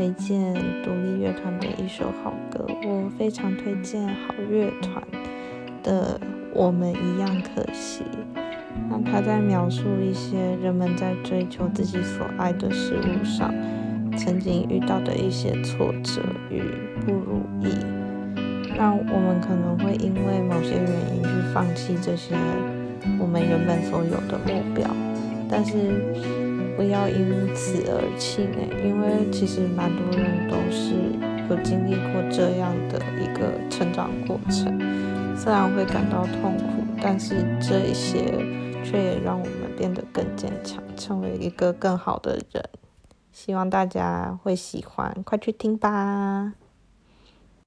推荐独立乐团的一首好歌，我非常推荐好乐团的《我们一样可惜》。那他在描述一些人们在追求自己所爱的事物上，曾经遇到的一些挫折与不如意，那我们可能会因为某些原因去放弃这些我们原本所有的目标，但是不要因此而气馁，因为其实蛮多人都是有经历过这样的一个成长过程，虽然会感到痛苦，但是这一些。却也让我们变得更坚强，成为一个更好的人。希望大家会喜欢，快去听吧。